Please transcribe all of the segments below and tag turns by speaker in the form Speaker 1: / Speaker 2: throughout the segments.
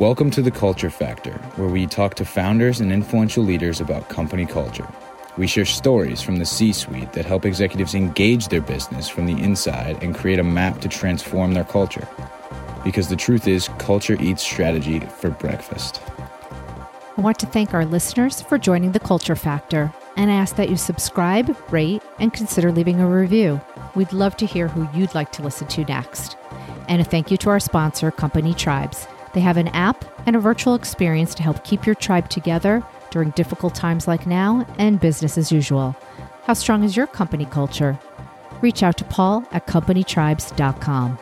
Speaker 1: Welcome to the Culture Factor, where we talk to founders and influential leaders about company culture. We share stories from the C suite that help executives engage their business from the inside and create a map to transform their culture. Because the truth is, culture eats strategy for breakfast.
Speaker 2: I want to thank our listeners for joining the Culture Factor and ask that you subscribe, rate, and consider leaving a review. We'd love to hear who you'd like to listen to next. And a thank you to our sponsor, Company Tribes. They have an app and a virtual experience to help keep your tribe together during difficult times like now and business as usual. How strong is your company culture? Reach out to Paul at companytribes.com.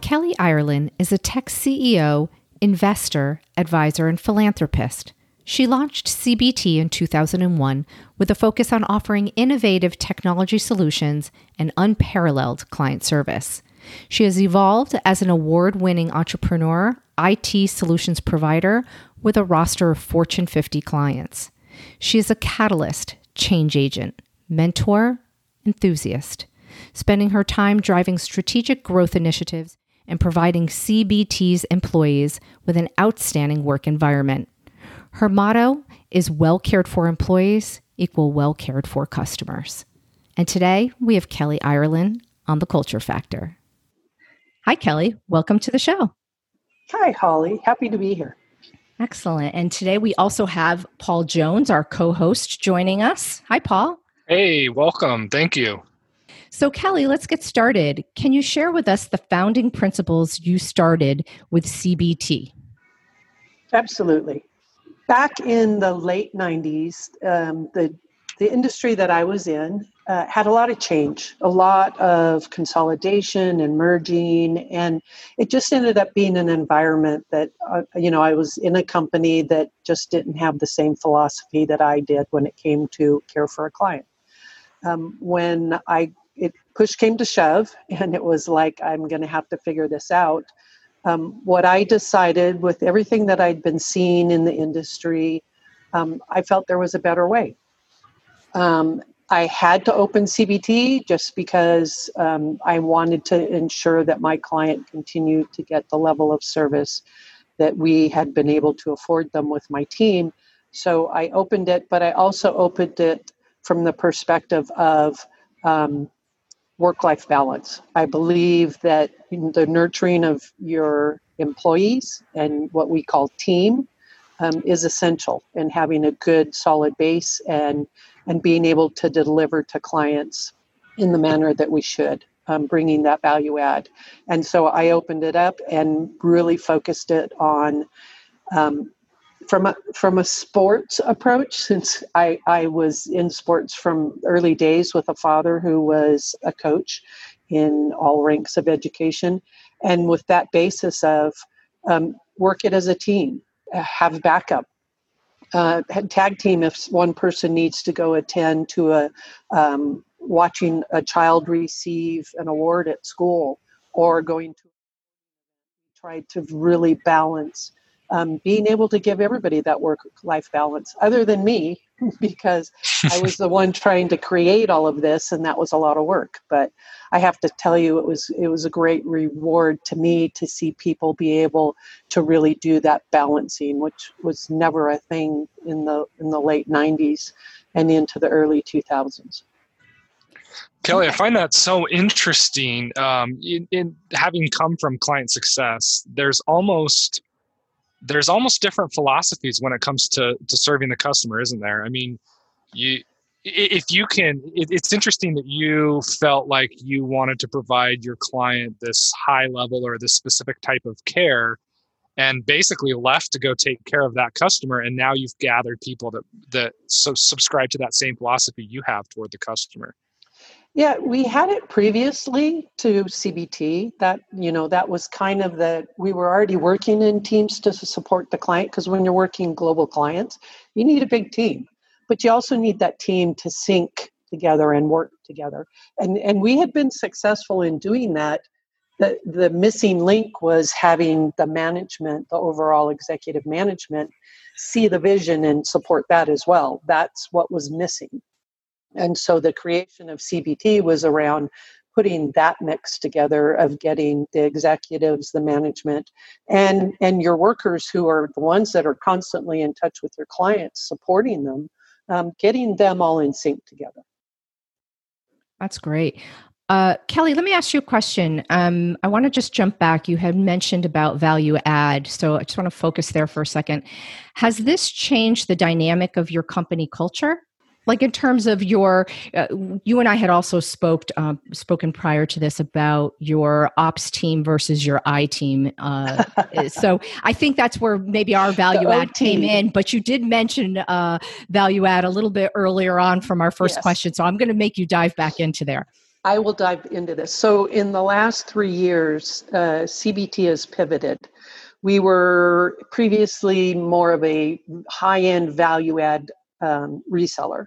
Speaker 2: Kelly Ireland is a tech CEO, investor, advisor, and philanthropist. She launched CBT in 2001 with a focus on offering innovative technology solutions and unparalleled client service. She has evolved as an award winning entrepreneur, IT solutions provider with a roster of Fortune 50 clients. She is a catalyst, change agent, mentor, enthusiast, spending her time driving strategic growth initiatives and providing CBT's employees with an outstanding work environment. Her motto is well cared for employees equal well cared for customers. And today we have Kelly Ireland on the Culture Factor. Hi, Kelly. Welcome to the show.
Speaker 3: Hi, Holly. Happy to be here.
Speaker 2: Excellent. And today we also have Paul Jones, our co host, joining us. Hi, Paul.
Speaker 4: Hey, welcome. Thank you.
Speaker 2: So, Kelly, let's get started. Can you share with us the founding principles you started with CBT?
Speaker 3: Absolutely. Back in the late 90s, um, the, the industry that I was in uh, had a lot of change, a lot of consolidation and merging, and it just ended up being an environment that uh, you know I was in a company that just didn't have the same philosophy that I did when it came to care for a client. Um, when I it push came to shove, and it was like I'm going to have to figure this out. Um, what I decided with everything that I'd been seeing in the industry, um, I felt there was a better way. Um, I had to open CBT just because um, I wanted to ensure that my client continued to get the level of service that we had been able to afford them with my team. So I opened it, but I also opened it from the perspective of um, work life balance. I believe that the nurturing of your employees and what we call team um, is essential in having a good solid base and and being able to deliver to clients in the manner that we should, um, bringing that value add. And so I opened it up and really focused it on. Um, from a, from a sports approach, since I, I was in sports from early days with a father who was a coach in all ranks of education, and with that basis of um, work it as a team, have backup, uh, tag team if one person needs to go attend to a um, watching a child receive an award at school or going to try to really balance um, being able to give everybody that work life balance other than me because i was the one trying to create all of this and that was a lot of work but i have to tell you it was it was a great reward to me to see people be able to really do that balancing which was never a thing in the in the late 90s and into the early 2000s
Speaker 4: Kelly, I find that so interesting. Um, in, in, having come from client success, there's almost there's almost different philosophies when it comes to to serving the customer isn't there? I mean you if you can it, it's interesting that you felt like you wanted to provide your client this high level or this specific type of care and basically left to go take care of that customer and now you've gathered people that that so subscribe to that same philosophy you have toward the customer
Speaker 3: yeah, we had it previously to CBT. That you know that was kind of the we were already working in teams to support the client because when you're working global clients, you need a big team, but you also need that team to sync together and work together. And and we had been successful in doing that. The the missing link was having the management, the overall executive management, see the vision and support that as well. That's what was missing and so the creation of CBT was around putting that mix together of getting the executives the management and and your workers who are the ones that are constantly in touch with your clients supporting them um, getting them all in sync together
Speaker 5: that's great uh, Kelly, let me ask you a question. Um, I want to just jump back. You had mentioned about value add. So I just want to focus there for a second. Has this changed the dynamic of your company culture? Like in terms of your uh, you and i had also spoke um, spoken prior to this about your ops team versus your i team uh, so i think that's where maybe our value add came in but you did mention uh, value add a little bit earlier on from our first yes. question so i'm going to make you dive back into there.
Speaker 3: I will dive into this. So in the last three years uh, cbt has pivoted. We were previously more of a high end value add um, reseller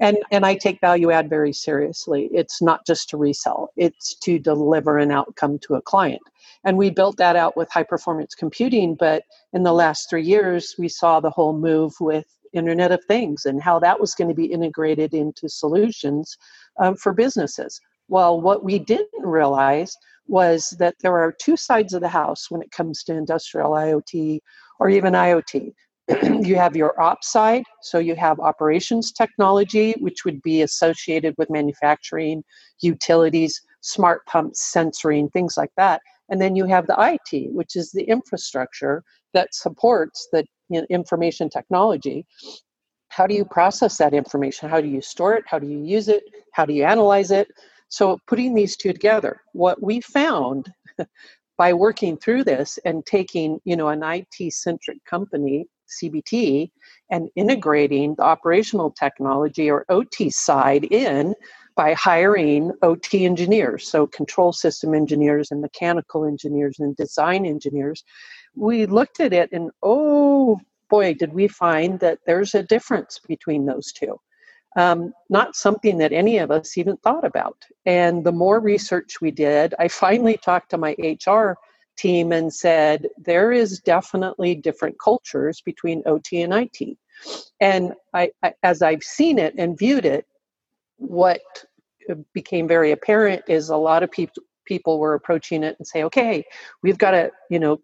Speaker 3: and and i take value add very seriously. It's not just to resell it's to deliver an outcome to a client. And we built that out with high performance computing but in the last three years we saw the whole move with internet of things and how that was going to be integrated into solutions um, for businesses. Well what we didn't realize was that there are two sides of the house when it comes to industrial iot or even iot you have your ops side, so you have operations technology, which would be associated with manufacturing, utilities, smart pumps, sensoring, things like that. And then you have the IT, which is the infrastructure that supports the information technology. How do you process that information? How do you store it? How do you use it? How do you analyze it? So, putting these two together, what we found by working through this and taking, you know, an IT centric company CBT and integrating the operational technology or OT side in by hiring OT engineers, so control system engineers and mechanical engineers and design engineers. We looked at it and oh boy, did we find that there's a difference between those two. Um, not something that any of us even thought about. And the more research we did, I finally talked to my HR team and said there is definitely different cultures between OT and IT. And I, I, as I've seen it and viewed it, what became very apparent is a lot of people people were approaching it and say, okay, we've got to, you know,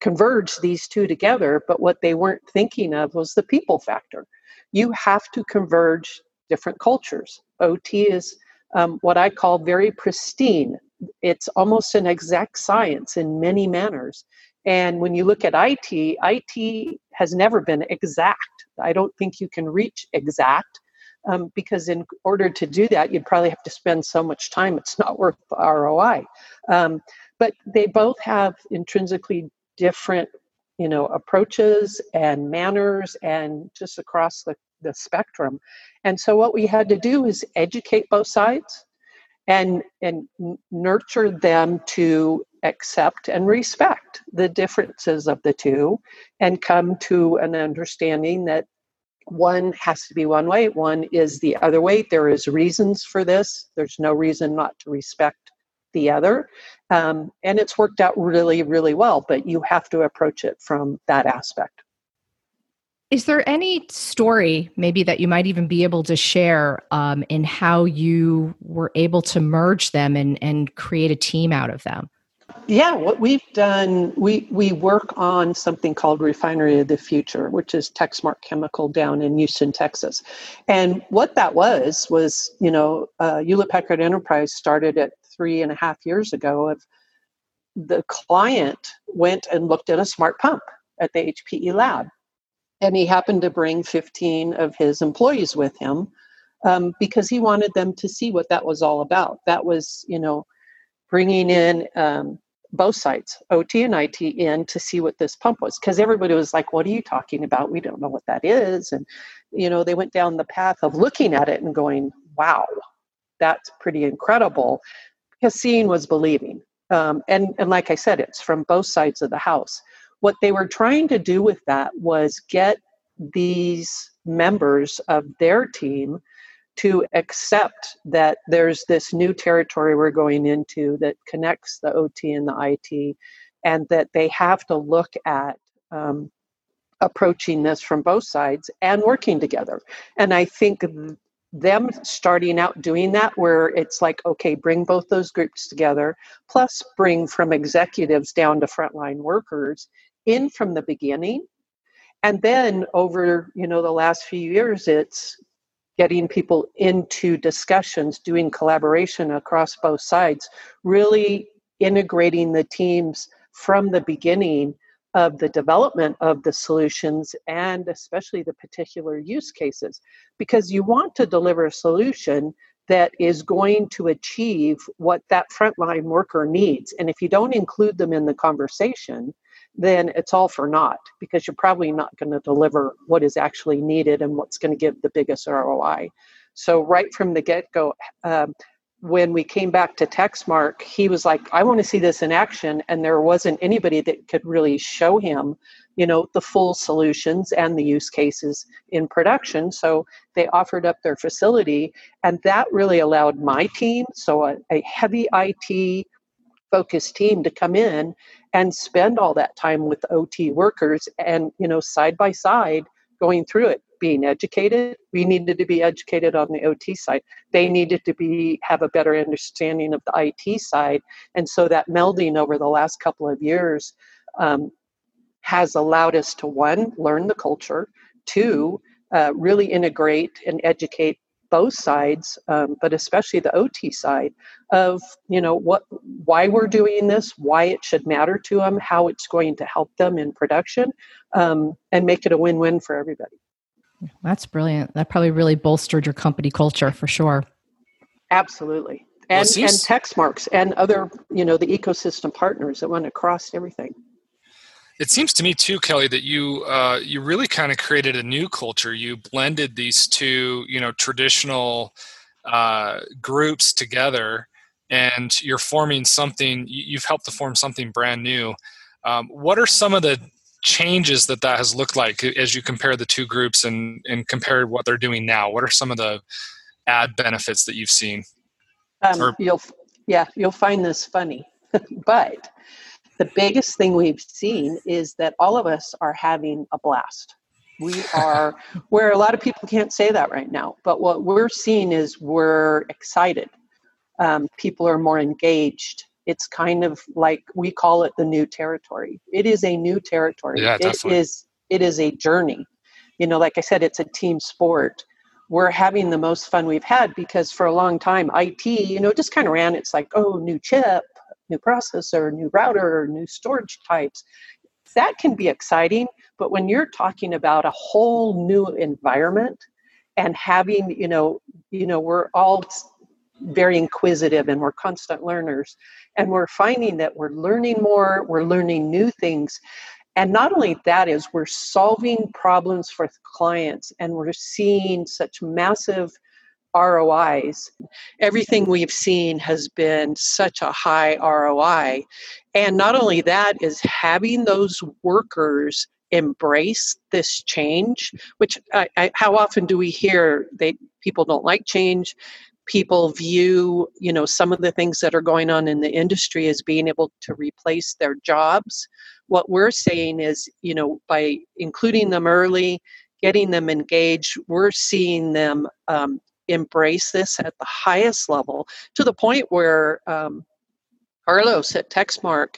Speaker 3: converge these two together. But what they weren't thinking of was the people factor. You have to converge different cultures. OT is um, what I call very pristine it's almost an exact science in many manners. And when you look at IT, IT has never been exact. I don't think you can reach exact um, because in order to do that, you'd probably have to spend so much time, it's not worth the ROI. Um, but they both have intrinsically different you know approaches and manners and just across the, the spectrum and so what we had to do is educate both sides and and nurture them to accept and respect the differences of the two and come to an understanding that one has to be one way one is the other way. There is reasons for this. There's no reason not to respect the other. Um, and it's worked out really really well but you have to approach it from that aspect
Speaker 5: is there any story, maybe that you might even be able to share, um, in how you were able to merge them and, and create a team out of them?
Speaker 3: Yeah, what we've done, we we work on something called Refinery of the Future, which is Texmark Chemical down in Houston, Texas. And what that was was, you know, uh, Hewlett Packard Enterprise started it three and a half years ago. Of the client went and looked at a smart pump at the HPE lab and he happened to bring 15 of his employees with him um, because he wanted them to see what that was all about. That was you know bringing in um, both sides ot and it in to see what this pump was because everybody was like what are you talking about? We don't know what that is and you know they went down the path of looking at it and going wow that's pretty incredible. Because seeing was believing um, and and like i said it's from both sides of the house what they were trying to do with that was get these members of their team to accept that there's this new territory we're going into that connects the OT and the IT, and that they have to look at um, approaching this from both sides and working together. And I think them starting out doing that where it's like okay bring both those groups together plus bring from executives down to frontline workers in from the beginning. And then over you know the last few years it's getting people into discussions doing collaboration across both sides really integrating the teams from the beginning of the development of the solutions and especially the particular use cases. Because you want to deliver a solution that is going to achieve what that frontline worker needs. And if you don't include them in the conversation then it's all for naught because you're probably not going to deliver what is actually needed and what's going to give the biggest ROI. So, right from the get go, um, when we came back to Texmark, he was like, I want to see this in action. And there wasn't anybody that could really show him, you know, the full solutions and the use cases in production. So they offered up their facility. And that really allowed my team, so a, a heavy IT focused team, to come in and spend all that time with OT workers and, you know, side by side going through it being educated. We needed to be educated on the OT side. They needed to be have a better understanding of the IT side, and so that melding over the last couple of years um, has allowed us to one learn the culture, two uh, really integrate and educate both sides, um, but especially the OT side of you know what why we're doing this, why it should matter to them, how it's going to help them in production, um, and make it a win-win for everybody.
Speaker 5: That's brilliant. That probably really bolstered your company culture for sure.
Speaker 3: Absolutely. And, well, seems- and Texmarks and other, you know, the ecosystem partners that went across everything.
Speaker 4: It seems to me too, Kelly, that you uh, you really kind of created a new culture. You blended these two, you know, traditional uh, groups together, and you're forming something. You've helped to form something brand new. Um, what are some of the changes that that has looked like as you compare the two groups and and compare what they're doing now? What are some of the add benefits that you've seen?
Speaker 3: Um, or, you'll yeah, you'll find this funny, but the biggest thing we've seen is that all of us are having a blast. We are where a lot of people can't say that right now, but what we're seeing is we're excited. Um, people are more engaged. It's kind of like we call it the new territory. It is a new territory.
Speaker 4: Yeah,
Speaker 3: it is it is a journey. You know like i said it's a team sport. We're having the most fun we've had because for a long time it you know just kind of ran. It's like oh new chip new processor new router new storage types that can be exciting but when you're talking about a whole new environment and having you know you know we're all very inquisitive and we're constant learners. And we're finding that we're learning more, we're learning new things. And not only that is we're solving problems for clients and we're seeing such massive ROIs. Everything we've seen has been such a high ROI. And not only that is having those workers embrace this change which I, I, how often do we hear they people don't like change people view you know some of the things that are going on in the industry as being able to replace their jobs what we're saying is you know by including them early getting them engaged we're seeing them um, embrace this at the highest level to the point where um, carlos at texmark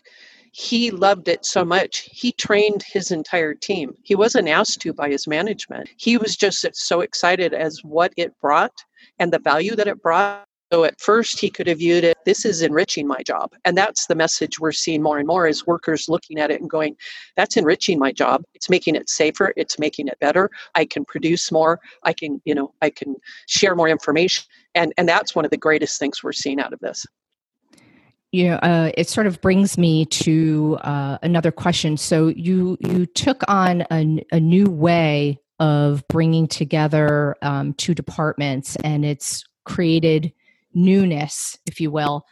Speaker 3: he loved it so much he trained his entire team. He wasn't asked to by his management. He was just so excited as what it brought and the value that it brought so at first he could have viewed it this is enriching my job. And that's the message we're seeing more and more is workers looking at it and going that's enriching my job. It's making it safer. It's making it better. I can produce more. I can you know i can share more information. And and that's one of the greatest things we're seeing out of this.
Speaker 5: Know, uh, it sort of brings me to uh, another question. So you you took on a, a new way of bringing together um, two departments, and it's created newness, if you will,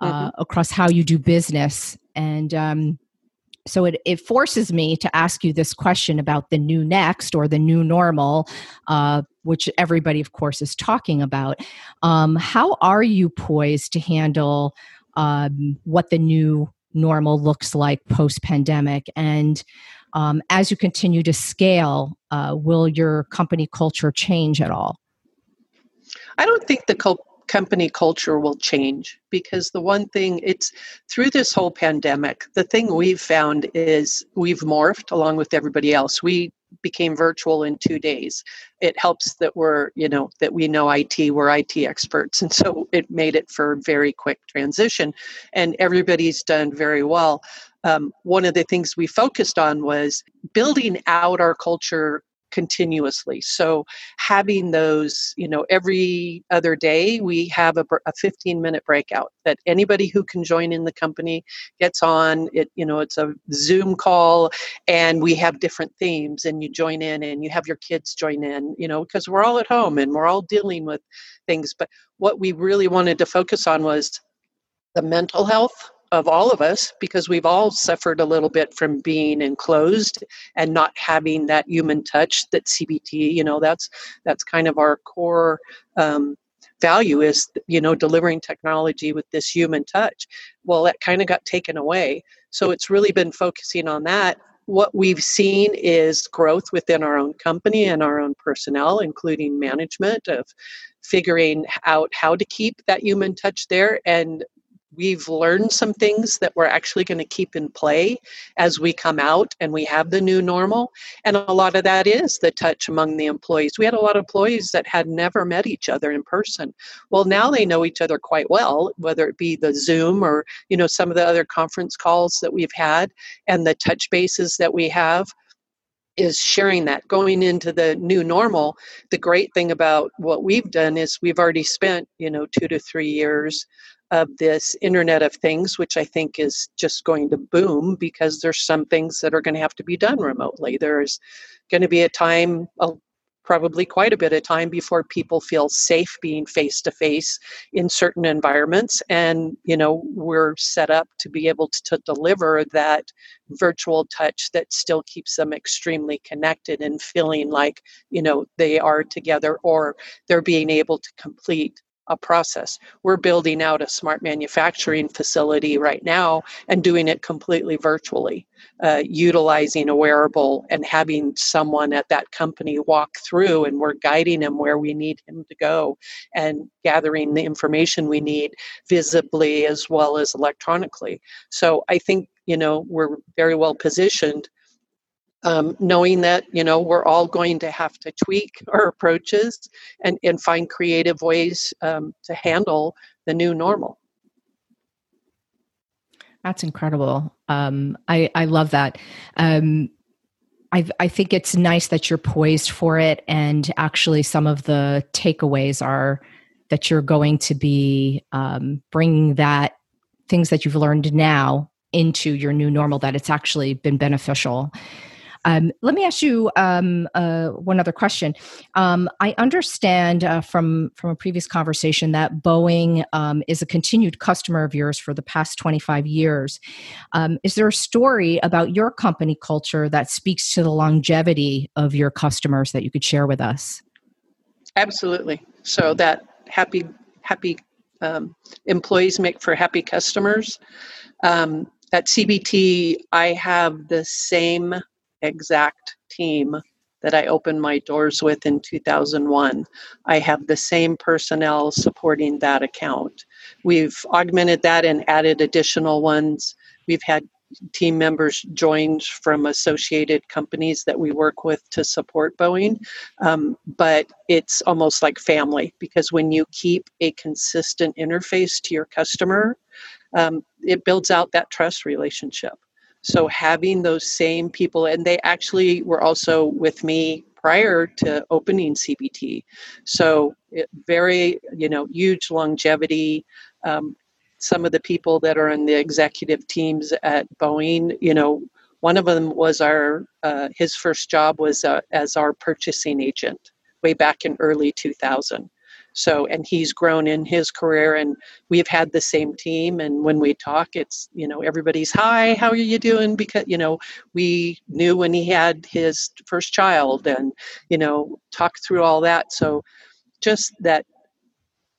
Speaker 5: uh, mm-hmm. across how you do business. And um, so it, it forces me to ask you this question about the new next or the new normal, uh, which everybody, of course, is talking about. Um, how are you poised to handle? um, what the new normal looks like post pandemic. And um, as you continue to scale, uh, will your company culture change at all?
Speaker 3: I don't think the co- company culture will change because the one thing it's through this whole pandemic, the thing we've found is we've morphed along with everybody else. We became virtual in two days. It helps that we're, you know, that we know IT, we're IT experts. And so it made it for a very quick transition. And everybody's done very well. Um, one of the things we focused on was building out our culture continuously. So having those, you know, every other day we have a, a 15 minute breakout that anybody who can join in the company gets on. It, you know, it's a Zoom call and we have different themes and you join in and you have your kids join in, you know, because we're all at home and we're all dealing with things. But what we really wanted to focus on was the mental health of all of us because we've all suffered a little bit from being enclosed and not having that human touch that cbt you know that's that's kind of our core um, value is you know delivering technology with this human touch. Well that kind of got taken away. So it's really been focusing on that. What we've seen is growth within our own company and our own personnel including management of figuring out how to keep that human touch there and we've learned some things that we're actually going to keep in play as we come out and we have the new normal. And a lot of that is the touch among the employees. We had a lot of employees that had never met each other in person. Well, now they know each other quite well, whether it be the Zoom or, you know, some of the other conference calls that we've had and the touch bases that we have is sharing that going into the new normal the great thing about what we've done is we've already spent you know two to three years of this Internet of Things, which I think is just going to boom because there's some things that are going to have to be done remotely. There's going to be a time, probably quite a bit of time, before people feel safe being face to face in certain environments. And, you know, we're set up to be able to, to deliver that virtual touch that still keeps them extremely connected and feeling like, you know, they are together or they're being able to complete a process. We're building out a smart manufacturing facility right now and doing it completely virtually, uh, utilizing a wearable and having someone at that company walk through, and we're guiding him where we need him to go and gathering the information we need visibly as well as electronically. So I think you know we're very well positioned um, knowing that you know we're all going to have to tweak our approaches and, and find creative ways um, to handle the new normal.
Speaker 5: That's incredible. Um, I, I love that. Um, I, I think it's nice that you're poised for it and actually some of the takeaways are that you're going to be um, bringing that things that you've learned now into your new normal that it's actually been beneficial um, let me ask you um, uh, one other question. Um, I understand uh, from from a previous conversation that Boeing um, is a continued customer of yours for the past 25 years. Um, is there a story about your company culture that speaks to the longevity of your customers that you could share with us?
Speaker 3: Absolutely. So that happy happy um, employees make for happy customers. At CBT, I have the same exact team that I opened my doors with in 2001. I have the same personnel supporting that account. We've augmented that and added additional ones. We've had team members joined from associated companies that we work with to support Boeing. Um, but it's almost like family because when you keep a consistent interface to your customer, um, it builds out that trust relationship. So having those same people, and they actually were also with me prior to opening CBT. So it, very, you know, huge longevity. Um, some of the people that are in the executive teams at Boeing, you know, one of them was our uh, his first job was uh, as our purchasing agent way back in early 2000 so, and he's grown in his career, and we've had the same team. And when we talk, it's, you know, everybody's, hi, how are you doing? Because, you know, we knew when he had his first child and, you know, talk through all that. So, just that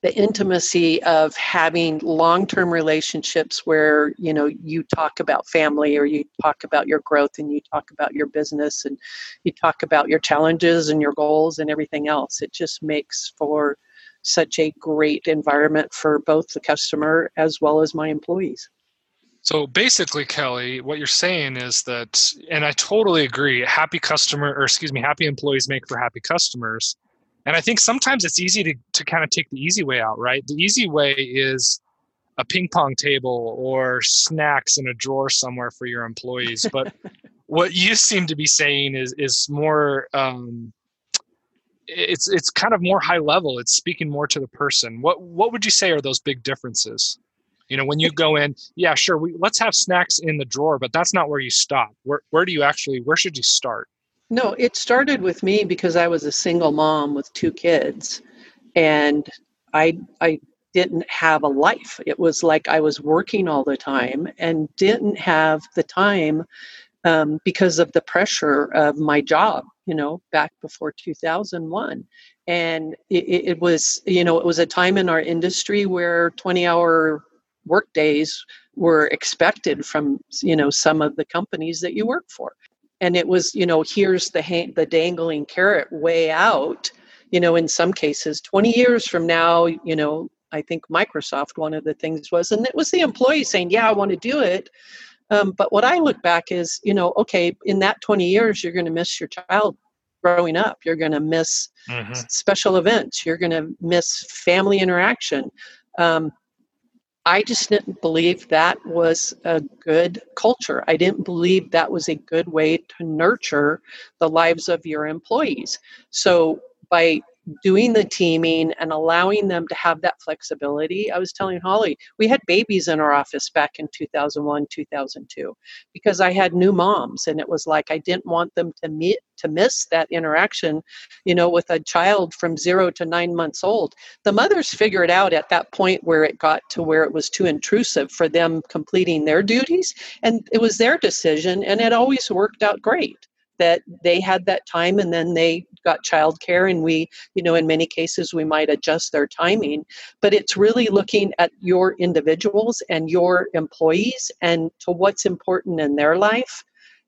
Speaker 3: the intimacy of having long-term relationships where you know you talk about family or you talk about your growth and you talk about your business and you talk about your challenges and your goals and everything else it just makes for such a great environment for both the customer as well as my employees.
Speaker 4: So basically, Kelly, what you're saying is that, and I totally agree, happy customer, or excuse me, happy employees make for happy customers. And I think sometimes it's easy to, to kind of take the easy way out, right? The easy way is a ping pong table or snacks in a drawer somewhere for your employees. But what you seem to be saying is is more um, it's it's kind of more high level. It's speaking more to the person. What what would you say are those big differences? You know, when you go in, yeah, sure, we let's have snacks in the drawer, but that's not where you stop. Where where do you actually where should you start?
Speaker 3: No, it started with me because I was a single mom with two kids and I I didn't have a life. It was like I was working all the time and didn't have the time um, because of the pressure of my job, you know, back before 2001. And it, it was, you know, it was a time in our industry where 20 hour work days were expected from, you know, some of the companies that you work for. And it was, you know, here's the, the dangling carrot way out you know in some cases 20 years from now you know I think Microsoft, one of the things was, and it was the employee saying, Yeah, I want to do it. Um, but what I look back is, you know, okay, in that 20 years, you're going to miss your child growing up. You're going to miss mm-hmm. special events. You're going to miss family interaction. Um, I just didn't believe that was a good culture. I didn't believe that was a good way to nurture the lives of your employees. So by doing the teaming and allowing them to have that flexibility. I was telling Holly, we had babies in our office back in 2001, 2002, because I had new moms, and it was like I didn't want them to meet to miss that interaction, you know, with a child from zero to nine months old. The mothers figured out at that point where it got to where it was too intrusive for them completing their duties, and it was their decision, and it always worked out great that they had that time and then they got childcare and we you know in many cases we might adjust their timing. But it's really looking at your individuals and your employees and to what's important in their life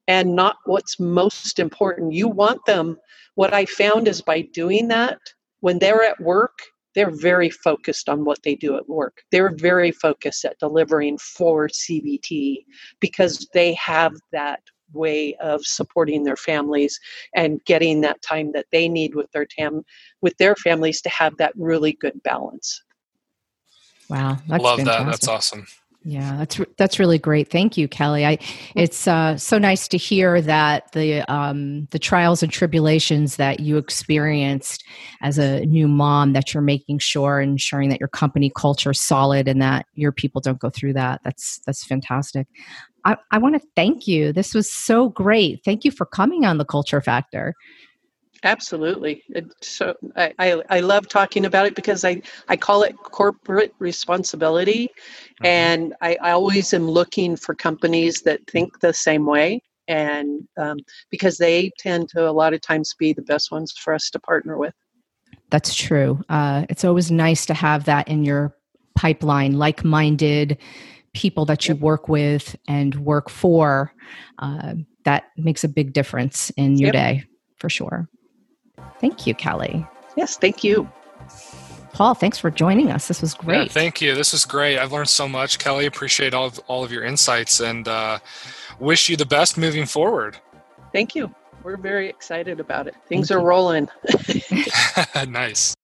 Speaker 3: and not what's most important. You want them. What i found is by doing that when they're at work they're very focused on what they do at work. They're very focused at delivering for CBT because they have that way of supporting their families and getting that time that they need with their tam with their families to have that really good balance.
Speaker 5: Wow,
Speaker 4: that's love fantastic. that. That's awesome.
Speaker 5: Yeah, that's that's really great. Thank you, Kelly. I it's uh, so nice to hear that the um, the trials and tribulations that you experienced as a new mom that you're making sure ensuring that your company culture is solid and that your people don't go through that. That's that's fantastic. I, I want to thank you. This was so great. Thank you for coming on the Culture Factor.
Speaker 3: Absolutely. so I, I, I, love talking about it because I, I call it corporate responsibility. Mm-hmm. And I, I always am looking for companies that think the same way. And um, because they tend to a lot of times be the best ones for us to partner with.
Speaker 5: That's true. Uh, it's always nice to have that in your pipeline, like minded people that you work with and work for, uh, that makes a big difference in your yep. day for sure. Thank you, Kelly.
Speaker 3: Yes, thank you.
Speaker 5: Paul, thanks for joining us. This was great.
Speaker 4: Yeah, thank you. This was great. I've learned so much, Kelly. Appreciate all of, all of your insights and uh, wish you the best moving forward.
Speaker 3: Thank you. We're very excited about it. Things thank are you. rolling.
Speaker 4: nice.